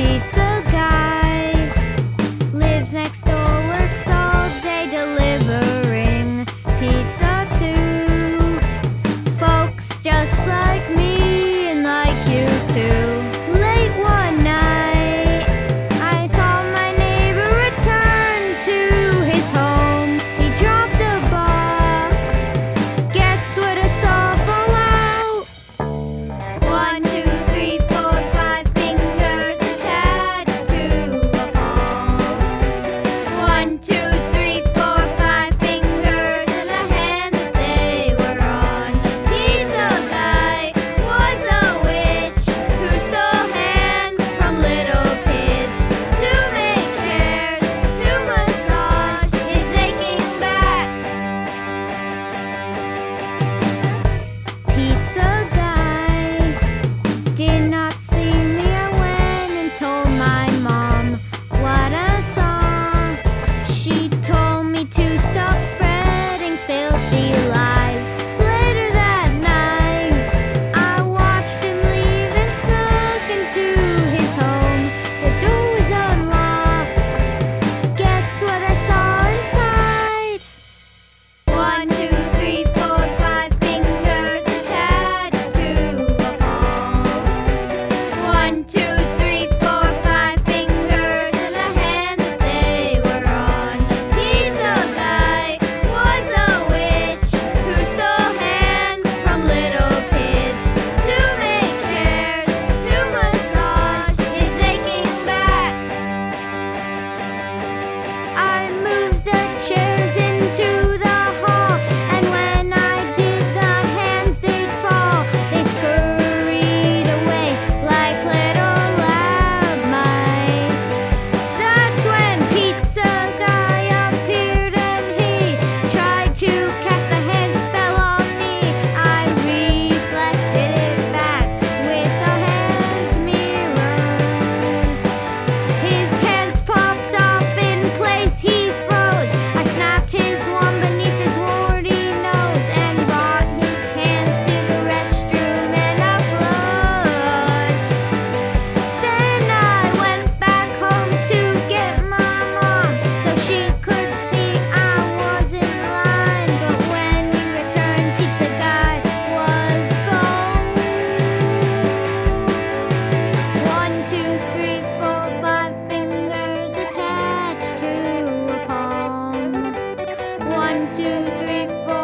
pizza guy lives next door change. two, three, four.